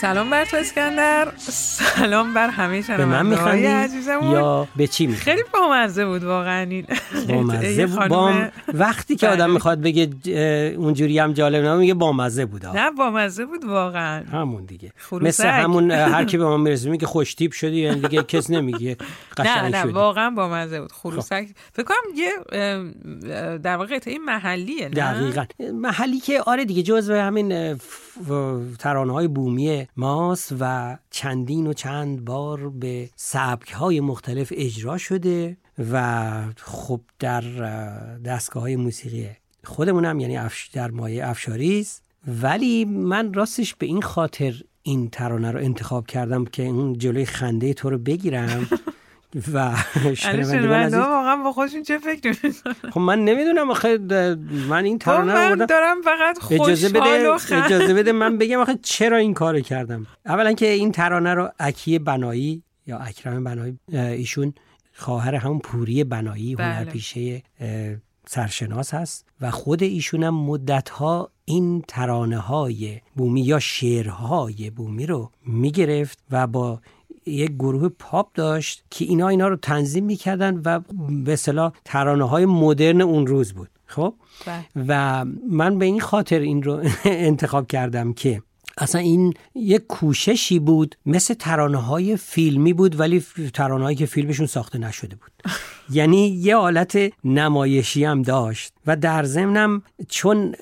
سلام بر تو اسکندر. سلام بر همه به من عزیزمون. یا به چی میخندی؟ خیلی بامزه بود واقعا این. بامزه بود؟ بام... وقتی که آدم بله. می‌خواد بگه اونجوری هم جالب نه میگه بامزه بود نه بامزه بود واقعا. همون دیگه. خروسک. مثل همون هر کی به ما می‌رسه میگه خوش تیپ شدی یعنی دیگه کس نمیگه نه قشنگ نه شدی. واقعا بامزه بود. خروسک فکر کنم یه در واقع قطعه محلیه نه؟ دقیقا. محلی که آره دیگه جزو همین ترانه های بومی ماست و چندین و چند بار به سبک های مختلف اجرا شده و خب در دستگاه های موسیقی خودمونم یعنی افش در مایه افشاریست ولی من راستش به این خاطر این ترانه رو انتخاب کردم که اون جلوی خنده تو رو بگیرم. و شنونده واقعا با خودشون چه فکر می‌کنن؟ خب من نمی‌دونم آخه من این خب ترانه رو من آوردم دارم فقط اجازه بده اجازه بده من بگم آخه چرا این کارو کردم اولا که این ترانه رو اکی بنایی یا اکرم بنایی ایشون خواهر همون پوری بنایی بله. هنرپیشه سرشناس هست و خود ایشون هم مدتها این ترانه های بومی یا شعرهای بومی رو می‌گرفت و با یک گروه پاپ داشت که اینا اینا رو تنظیم می‌کردن و به اصطلاح ترانه های مدرن اون روز بود. خب؟ بله. و من به این خاطر این رو انتخاب کردم که اصلا این یک کوششی بود مثل ترانه های فیلمی بود ولی ترانه هایی که فیلمشون ساخته نشده بود. یعنی یه حالت نمایشی هم داشت و در ضمنم چون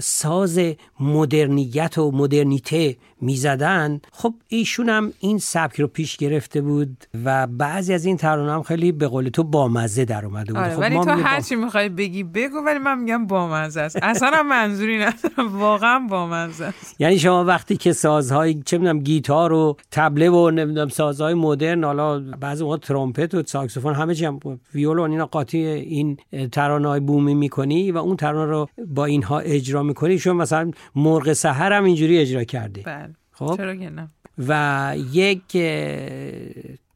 ساز مدرنیت و مدرنیته می‌زدن خب ایشون هم این سبک رو پیش گرفته بود و بعضی از این ترانه هم خیلی به قول تو بامزه در اومده بود. آره خب ولی ما تو میگه هر با- می‌خوای بگی بگو ولی من میگم بامزه است. اصلا منظوری ندارم. واقعا بامزه است. یعنی شما وقتی که سازهای چه می‌دونم گیتار و تبله و نمی‌دونم سازهای مدرن حالا بعضی موقع ترومپت و ساکسوفون همه چی هم ویول و اینا قاطی این ترانه های بومی می‌کنی و اون ترانه رو با اینها اجرا می‌کنی. شما مثلا مرغ سحر هم اینجوری اجرا کردی. بله. خب؟ چرا که نه؟ و یک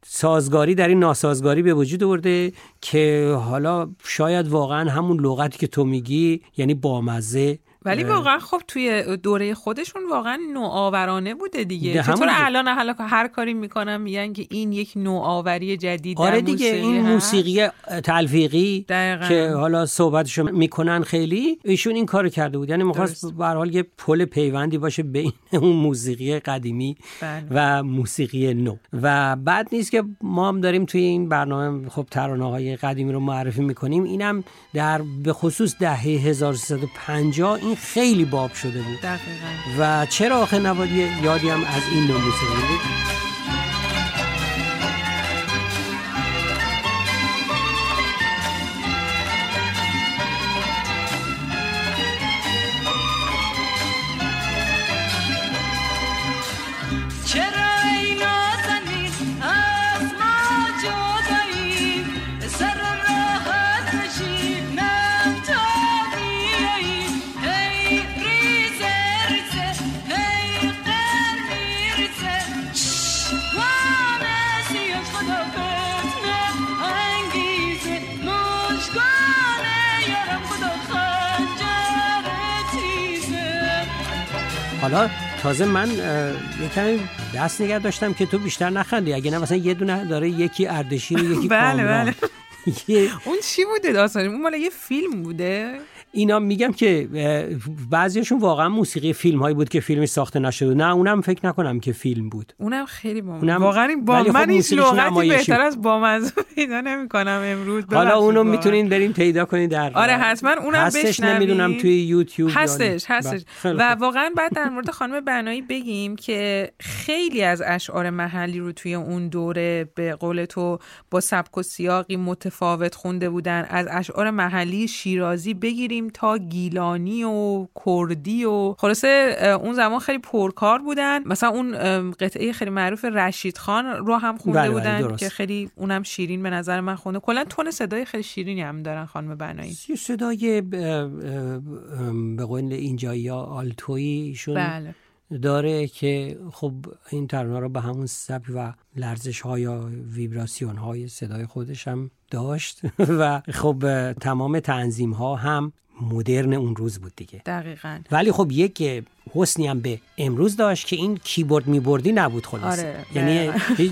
سازگاری در این ناسازگاری به وجود آورده که حالا شاید واقعا همون لغتی که تو میگی یعنی بامزه ولی واقعا خب توی دوره خودشون واقعا نوآورانه بوده دیگه چطور. الان حالا هر کاری می‌کنن میگن که این یک نوآوری جدید آره دیگه موسیقی این هست؟ موسیقی تلفیقی دقیقاً. که حالا صحبتشو می‌کنن خیلی ایشون این کارو کرده بود یعنی می‌خواست. به حال یه پل پیوندی باشه بین اون موسیقی قدیمی بله. و موسیقی نو و بعد نیست که ما هم داریم توی این برنامه خب ترانه های قدیمی رو معرفی می‌کنیم اینم در به خصوص دهه 1350 این خیلی باب شده بود. دقیقاً. و چرا آخه نباید یه یادی هم از این نوع موسیقی بود حالا تازه من کمی دست نگه داشتم که تو بیشتر نخندی اگه نه مثلا یه دونه داره یکی اردشیر و یکی بله، کامران. بله. اون چی بوده داستان اون مال یه فیلم بوده اینا میگم که بعضیشون واقعا موسیقی فیلم هایی بود که فیلمش ساخته نشده. نه اونم فکر نکنم که فیلم بود اونم خیلی با اونم- واقعا این با خب من هیچ موسیقیش لغتی بهتر. از بامزه پیدا نمی‌کنم امروز حالا اونو. می‌تونین برین پیدا کنین در آره حتما اونم هستش. نمی‌دونم توی یوتیوب هستش هستش بله. خیلی و. واقعا بعد در مورد خانم بنایی بگیم که خیلی از اشعار محلی رو توی اون دوره به قول تو با سبک و سیاقی متفاوت خونده بودن از اشعار محلی شیرازی بگیریم تا گیلانی و کردی و خلاصه اون زمان خیلی پرکار بودن. مثلا اون قطعه خیلی معروف رشید خان رو هم خونده بله، بله، بودن درست. که خیلی اونم شیرین به نظر من خونده. کلا تون صدای خیلی شیرینی هم دارن خانم بنایی. صدای به قول اینجایی یا آلتویشون بله. داره که خب این ترانه رو به همون سبک و لرزش های یا ویبراسیون های صدای خودش هم داشت و خب تمام تنظیم ها هم مدرن اون روز بود دیگه. دقیقا. ولی خب یک حسنی هم به امروز داشت که این کیبورد میبردی نبود خلاص آره، یعنی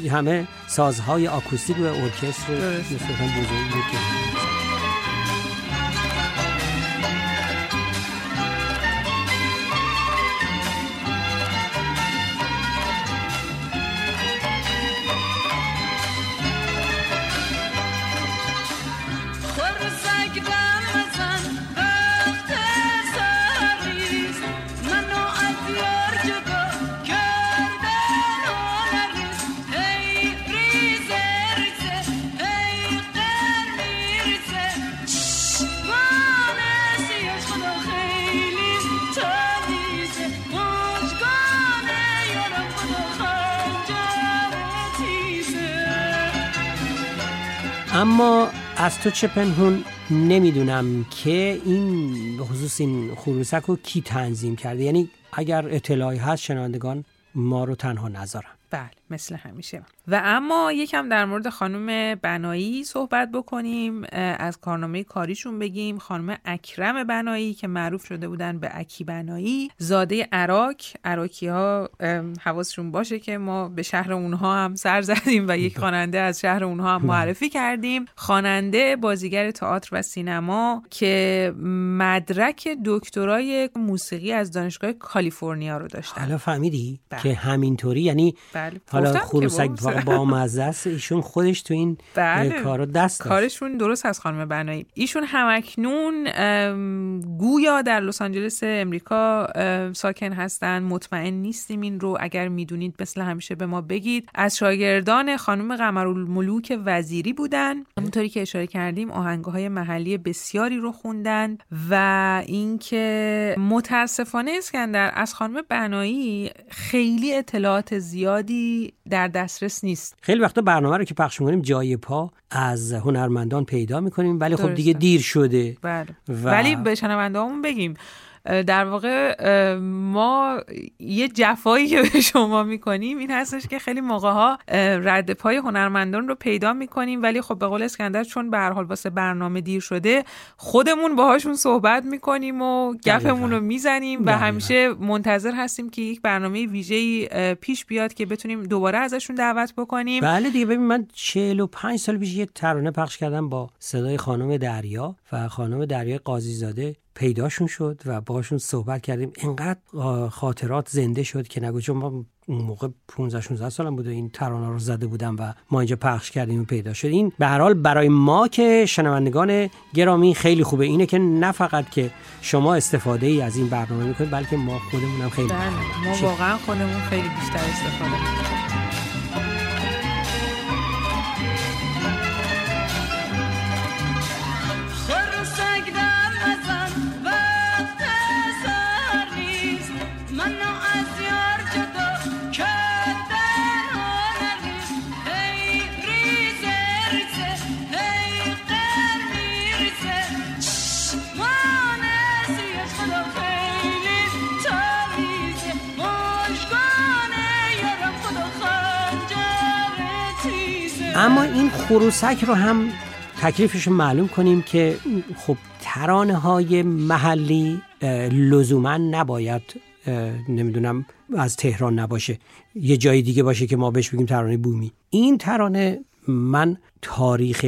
همه سازهای آکوستیک و ارکستر. نسبتا بزرگی که اما از تو چه پنهون نمی‌دونم که این به خصوص این خروسک رو کی تنظیم کرده. یعنی اگر اطلاعی هست شنوندگان ما رو تنها نذارن. بله مثل همیشه. و اما یکم در مورد خانم بنایی صحبت بکنیم از کارنامه کاریشون بگیم. خانم اکرم بنایی که معروف شده بودن به اکی بنایی. زاده عراق. عراقی ها حواسشون باشه که ما به شهر اونها هم سر زدیم و یک خواننده از شهر اونها هم معرفی کردیم. خواننده بازیگر تئاتر و سینما که مدرک دکترای موسیقی از دانشگاه کالیفرنیا رو داشتن. حالا فهمیدی بله. که همینطوری؟ یعنی بله حالا خروسک بابا. با مزه است ایشون خودش تو این بله. کار رو دست داشت. کارشون درست از خانم بنایی ایشون همکنون گویا در لس آنجلس امریکا ام، ساکن هستن مطمئن نیستیم این رو اگر می‌دونید مثل همیشه به ما بگید از شاگردان خانم قمرالملوک وزیری بودن همونطوری که اشاره کردیم آهنگهای محلی بسیاری رو خوندن و اینکه متاسفانه اسکندر از خانم بنایی خیلی اطلاعات زیادی در دسترس نیست. خیلی وقتا برنامه رو که پخش می‌کنیم جای پا از هنرمندان پیدا می‌کنیم ولی خب درسته. دیگه دیر شده. بله. و- ولی به شنونده بگیم. در واقع ما یه جفایی که به شما می‌کنیم این هستش که خیلی موقع ها رد پای هنرمندان رو پیدا می‌کنیم ولی خب به قول اسکندر چون به هر حال واسه برنامه دیر شده خودمون باهاشون صحبت می‌کنیم و گپمون رو می‌زنیم و. همیشه منتظر هستیم که یک برنامه ویژه‌ای اه، پیش بیاد که بتونیم دوباره ازشون دعوت بکنیم. بله دیگه ببین من 45 سال پیش یه ترانه پخش کردم با صدای خانم دریا و خانم دریا قاضی زاده پیداشون شد و باشون صحبت کردیم. انقدر خاطرات زنده شد که نگو چون ما اون موقع 15 16 سالم بود و این ترانه رو زده بودم و ما اینجا پخش کردیم و پیدا شد. این به هر حال برای ما که شنوندگان گرامی خیلی خوبه. اینه که نه فقط که شما استفاده ای از این برنامه می‌کنید بلکه ما خودمون هم خیلی بله ما واقعا خودمون خیلی بیشتر استفاده می‌کنیم. خروسک رو هم تکلیفش معلوم کنیم که خب ترانه های محلی لزوما نباید نمی‌دونم از تهران نباشه. یه جای دیگه باشه که ما بهش بگیم ترانه بومی. این ترانه من تاریخ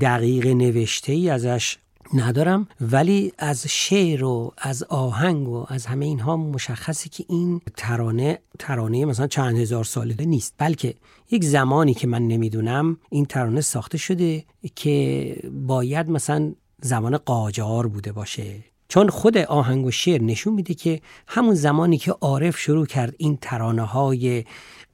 دقیق نوشته ای ازش ندارم ولی از شعر و از آهنگ و از همه اینها مشخصه که این ترانه ترانه مثلا چند هزار ساله نیست. بلکه یک زمانی که من نمی‌دونم این ترانه ساخته شده که باید مثلا زمان قاجار بوده باشه. چون خود آهنگ و شعر نشون میده که همون زمانی که عارف شروع کرد این ترانه های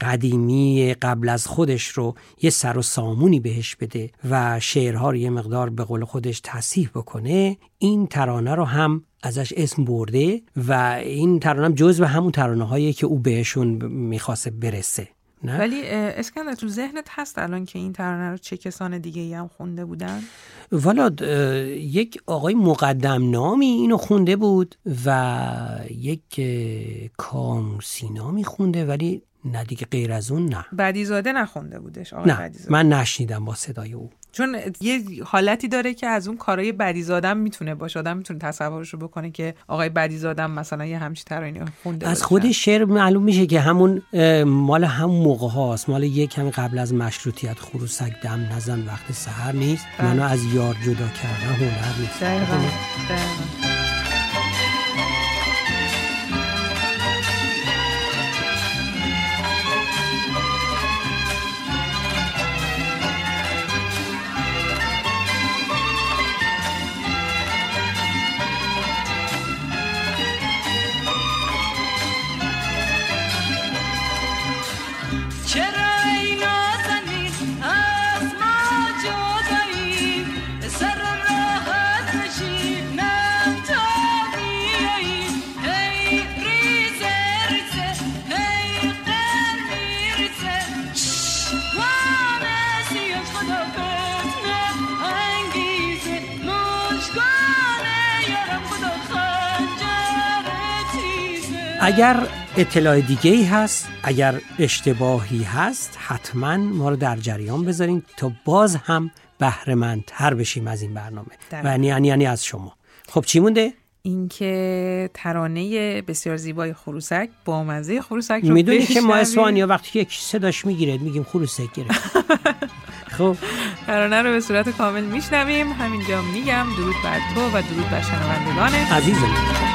قدیمی قبل از خودش رو یه سر و سامونی بهش بده و شعرها رو یه مقدار به قول خودش تصحیح بکنه این ترانه رو هم ازش اسم برده و این ترانه هم جزو همون ترانه هایی که او بهشون می‌خواسته برسه. نه؟ ولی اسکندر تو ذهنت هست الان که این ترانه رو چه کسان دیگه ای هم خونده بودن؟ والا یک آقای مقدم نامی اینو خونده بود و یک اه، کاموسی نامی خونده ولی نه دیگه غیر از اون نه. بدیزاده نخونده بودش آقای نه بدیزاده. من نشنیدم با صدای او. چون یه حالتی داره که از اون کارهای بدیزادم می‌تونه باشه. آدم می‌تونه تصورش رو بکنه که آقای بدیزادم مثلا یه همچین ترانه خونده از. خود شعر معلوم میشه که همون مال همون موقع هاست. مال یک کمی قبل از مشروطیت خروسک دم نزن وقت سحر نیست. بله. منو از یار جدا کردن هنر نیست. اگر اطلاع دیگه ای هست اگر اشتباهی هست حتما ما رو در جریان بذارین تا باز هم بهرهمندتر بشیم از این برنامه. و یعنی یعنی از شما. خب چی مونده؟ اینکه ترانه بسیار زیبای خروسک با مزه خروسک رو می‌دونی که ما. اسپانیا وقتی یک صداش می‌گیره میگیم خروسک گرفت. خب. ترانه رو به صورت کامل میشنویم. همینجا میگم درود بر تو و درود بر شنوندگانت عزیزم.